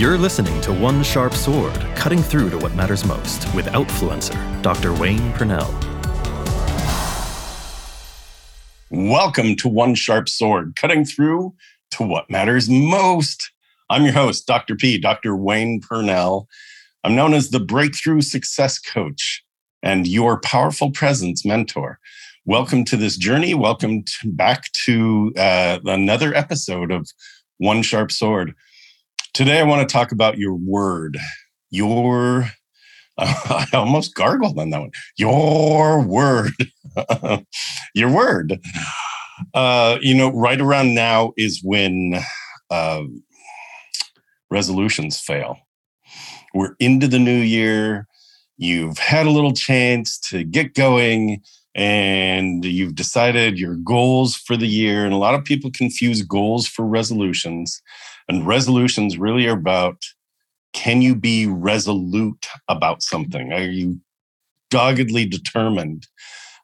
You're listening to One Sharp Sword, cutting through to what matters most with Outfluencer, Dr. Wayne Pernell. Welcome to One Sharp Sword, cutting through to what matters most. I'm your host, Dr. P, Dr. Wayne Pernell. I'm known as the Breakthrough Success Coach and your powerful presence mentor. Welcome to this journey. Welcome to, back to uh, another episode of One Sharp Sword. Today, I want to talk about your word. Your, I almost gargled on that one. Your word. your word. Uh, you know, right around now is when uh, resolutions fail. We're into the new year. You've had a little chance to get going and you've decided your goals for the year. And a lot of people confuse goals for resolutions. And resolutions really are about can you be resolute about something? Are you doggedly determined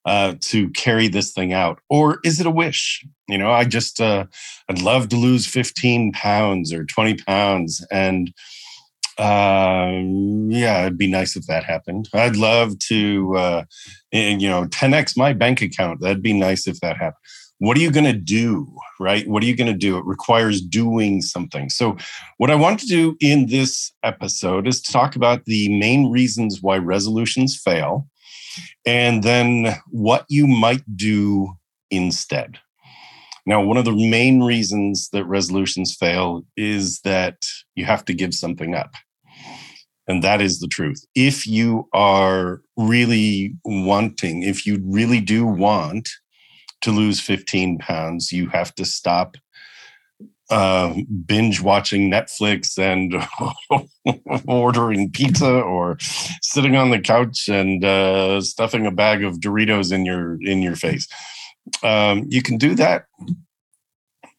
uh, to carry this thing out? Or is it a wish? You know, I just, uh, I'd love to lose 15 pounds or 20 pounds. And um, yeah, it'd be nice if that happened. I'd love to, uh, you know, 10x my bank account. That'd be nice if that happened. What are you going to do? Right? What are you going to do? It requires doing something. So, what I want to do in this episode is to talk about the main reasons why resolutions fail and then what you might do instead. Now, one of the main reasons that resolutions fail is that you have to give something up. And that is the truth. If you are really wanting, if you really do want to lose 15 pounds, you have to stop uh, binge watching Netflix and ordering pizza or sitting on the couch and uh, stuffing a bag of Doritos in your in your face. Um, you can do that.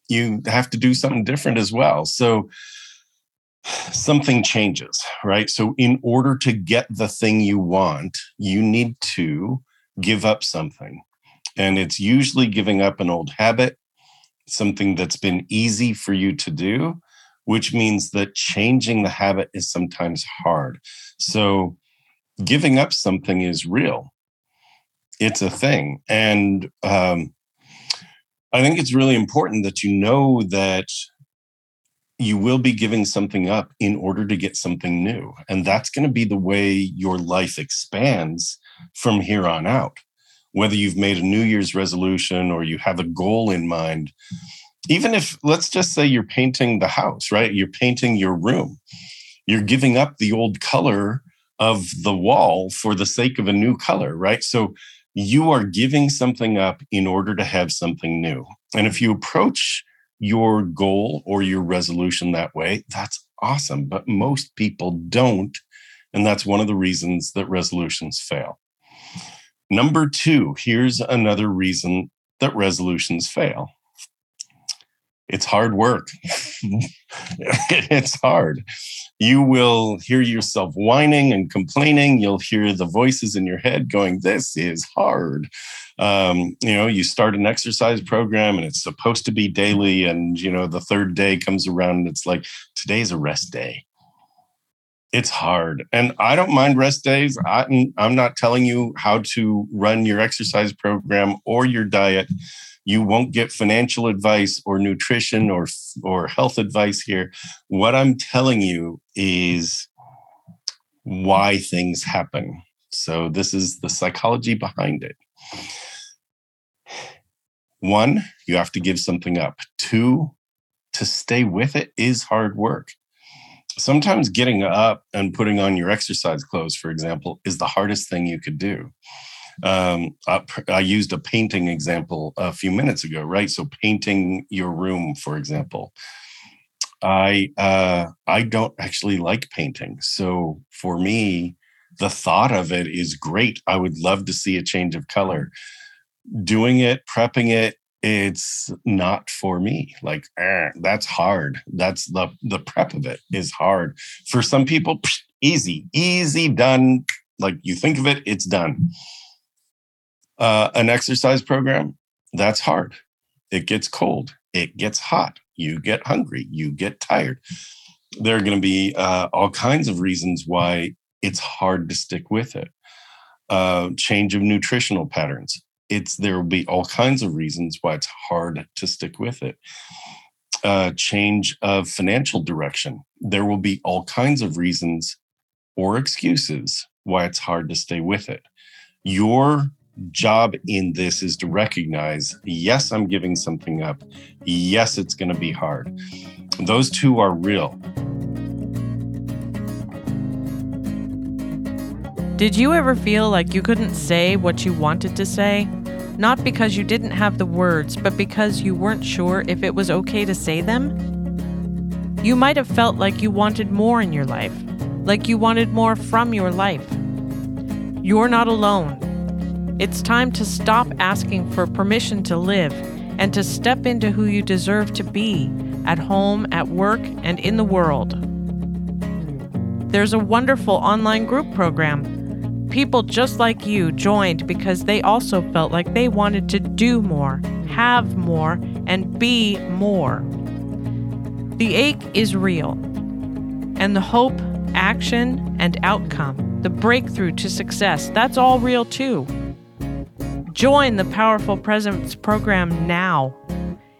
You have to do something different as well. So something changes, right? So, in order to get the thing you want, you need to give up something. And it's usually giving up an old habit, something that's been easy for you to do, which means that changing the habit is sometimes hard. So, giving up something is real, it's a thing. And um, I think it's really important that you know that you will be giving something up in order to get something new. And that's going to be the way your life expands from here on out. Whether you've made a New Year's resolution or you have a goal in mind, even if, let's just say, you're painting the house, right? You're painting your room, you're giving up the old color of the wall for the sake of a new color, right? So you are giving something up in order to have something new. And if you approach your goal or your resolution that way, that's awesome. But most people don't. And that's one of the reasons that resolutions fail. Number two, here's another reason that resolutions fail it's hard work. it's hard. You will hear yourself whining and complaining. You'll hear the voices in your head going, This is hard um, you know you start an exercise program and it's supposed to be daily and you know the third day comes around and it's like today's a rest day it's hard. And i don't mind rest days. I, i'm not telling you how to run your exercise program or your diet. You won't get financial advice or nutrition or or health advice here. What i'm telling you is why things happen. So this is the psychology behind it. One, you have to give something up. Two, to stay with it is hard work. Sometimes getting up and putting on your exercise clothes, for example, is the hardest thing you could do. Um, I, I used a painting example a few minutes ago, right? So painting your room, for example. I uh, I don't actually like painting, so for me, the thought of it is great. I would love to see a change of color doing it, prepping it, it's not for me. Like eh, that's hard. That's the the prep of it is hard. For some people, psh, easy, easy done. Like you think of it, it's done. Uh, an exercise program, that's hard. It gets cold. It gets hot. You get hungry. You get tired. there are going to be uh, all kinds of reasons why it's hard to stick with it. Uh, change of nutritional patterns. It's there will be all kinds of reasons why it's hard to stick with it. Uh, change of financial direction. There will be all kinds of reasons or excuses why it's hard to stay with it. Your job in this is to recognize yes, I'm giving something up. Yes, it's going to be hard. Those two are real. Did you ever feel like you couldn't say what you wanted to say? Not because you didn't have the words, but because you weren't sure if it was okay to say them? You might have felt like you wanted more in your life, like you wanted more from your life. You're not alone. It's time to stop asking for permission to live and to step into who you deserve to be at home, at work, and in the world. There's a wonderful online group program People just like you joined because they also felt like they wanted to do more, have more, and be more. The ache is real, and the hope, action, and outcome, the breakthrough to success, that's all real too. Join the Powerful Presence program now.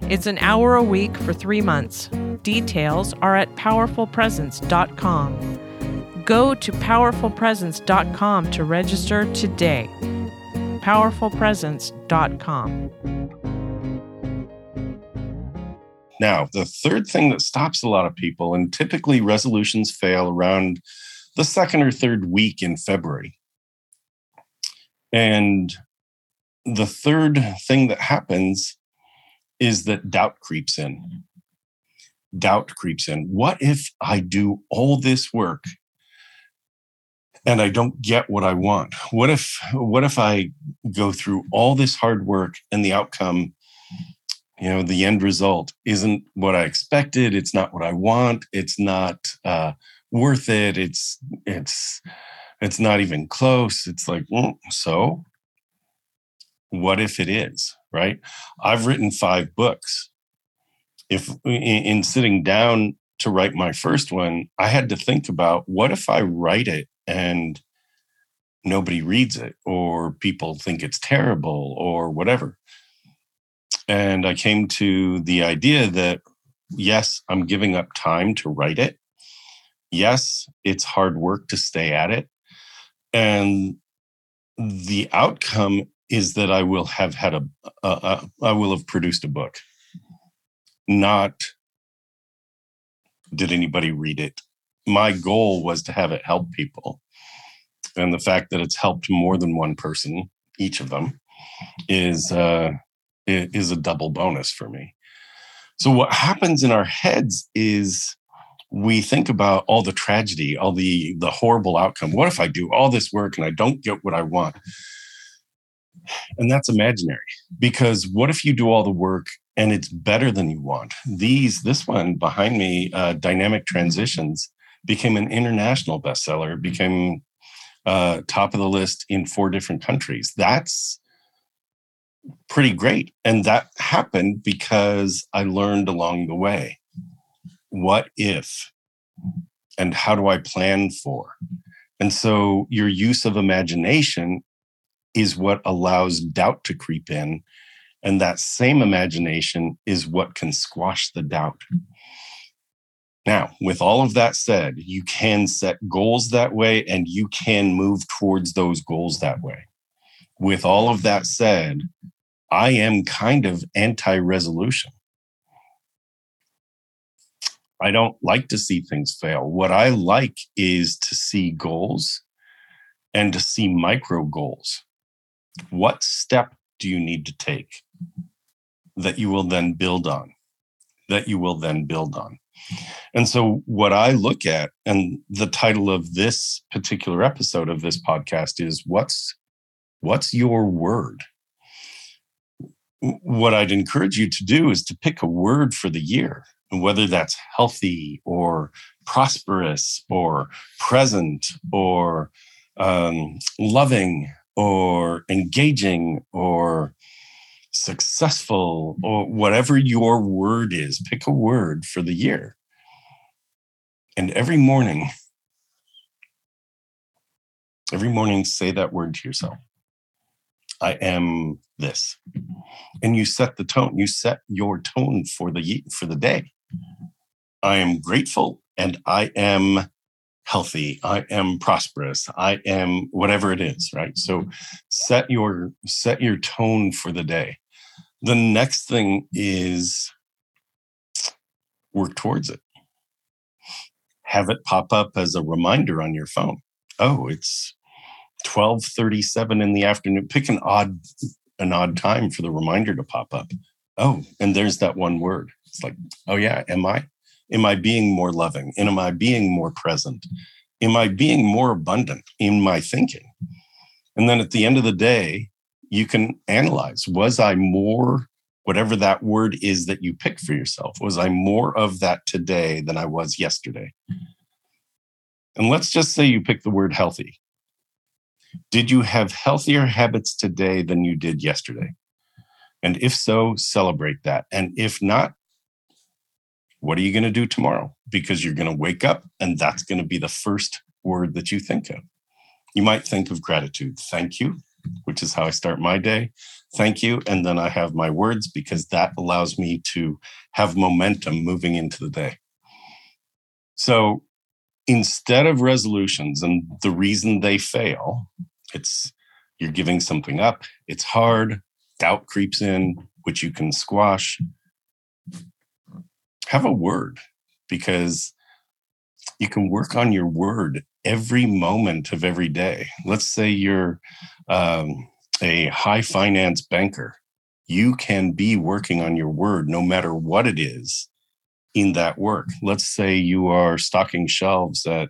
It's an hour a week for three months. Details are at powerfulpresence.com. Go to powerfulpresence.com to register today. Powerfulpresence.com. Now, the third thing that stops a lot of people, and typically resolutions fail around the second or third week in February. And the third thing that happens is that doubt creeps in. Doubt creeps in. What if I do all this work and I don't get what I want? What if what if I go through all this hard work and the outcome, you know, the end result isn't what I expected, it's not what I want, it's not uh, worth it, it's it's it's not even close. It's like, so what if it is, right? I've written 5 books. If in sitting down to write my first one, I had to think about what if I write it and nobody reads it or people think it's terrible or whatever. And I came to the idea that yes, I'm giving up time to write it. Yes, it's hard work to stay at it. And the outcome is that I will have had a, a, a I will have produced a book. Not did anybody read it my goal was to have it help people. And the fact that it's helped more than one person, each of them, is uh, is a double bonus for me. So what happens in our heads is we think about all the tragedy, all the the horrible outcome. What if I do all this work and I don't get what I want? And that's imaginary because what if you do all the work and it's better than you want? These, this one behind me, uh, dynamic transitions, became an international bestseller, became uh, top of the list in four different countries. That's pretty great. And that happened because I learned along the way. What if? And how do I plan for? And so your use of imagination is what allows doubt to creep in. And that same imagination is what can squash the doubt. Now, with all of that said, you can set goals that way and you can move towards those goals that way. With all of that said, I am kind of anti resolution. I don't like to see things fail. What I like is to see goals and to see micro goals. What step do you need to take that you will then build on? That you will then build on. And so, what I look at, and the title of this particular episode of this podcast is "What's What's Your Word." What I'd encourage you to do is to pick a word for the year, and whether that's healthy or prosperous or present or um, loving or engaging or successful mm-hmm. or whatever your word is pick a word for the year. And every morning, every morning, say that word to yourself. I am this. And you set the tone, you set your tone for the for the day. I am grateful and I am healthy. I am prosperous. I am whatever it is right? So mm-hmm. set your set your tone for the day the next thing is work towards it have it pop up as a reminder on your phone oh it's 12:37 in the afternoon pick an odd an odd time for the reminder to pop up oh and there's that one word it's like oh yeah am i Am I being more loving? And am I being more present? Am I being more abundant in my thinking? And then at the end of the day, you can analyze was I more, whatever that word is that you pick for yourself, was I more of that today than I was yesterday? And let's just say you pick the word healthy. Did you have healthier habits today than you did yesterday? And if so, celebrate that. And if not, what are you going to do tomorrow? Because you're going to wake up and that's going to be the first word that you think of. You might think of gratitude. Thank you, which is how I start my day. Thank you. And then I have my words because that allows me to have momentum moving into the day. So instead of resolutions, and the reason they fail, it's you're giving something up, it's hard, doubt creeps in, which you can squash have a word because you can work on your word every moment of every day. Let's say you're um, a high finance banker. You can be working on your word no matter what it is in that work. Let's say you are stocking shelves at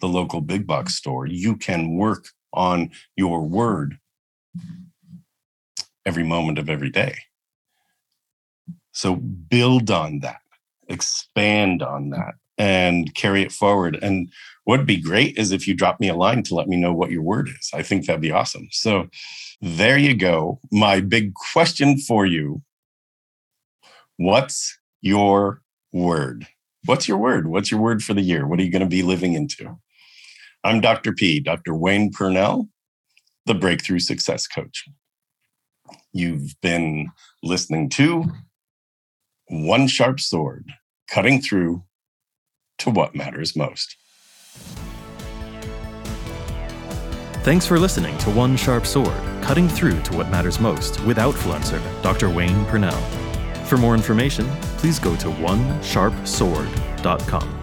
the local big box store. You can work on your word every moment of every day. So build on that expand on that and carry it forward. And what'd be great is if you drop me a line to let me know what your word is. I think that'd be awesome. So there you go. My big question for you What's your word? What's your word? What's your word for the year? What are you going to be living into? I'm Dr. P, Dr. Wayne Pernell, the Breakthrough Success Coach. You've been listening to One Sharp Sword cutting through to what matters most. Thanks for listening to One Sharp Sword, cutting through to what matters most with Outfluencer, Dr. Wayne Pernell. For more information, please go to onesharpsword.com.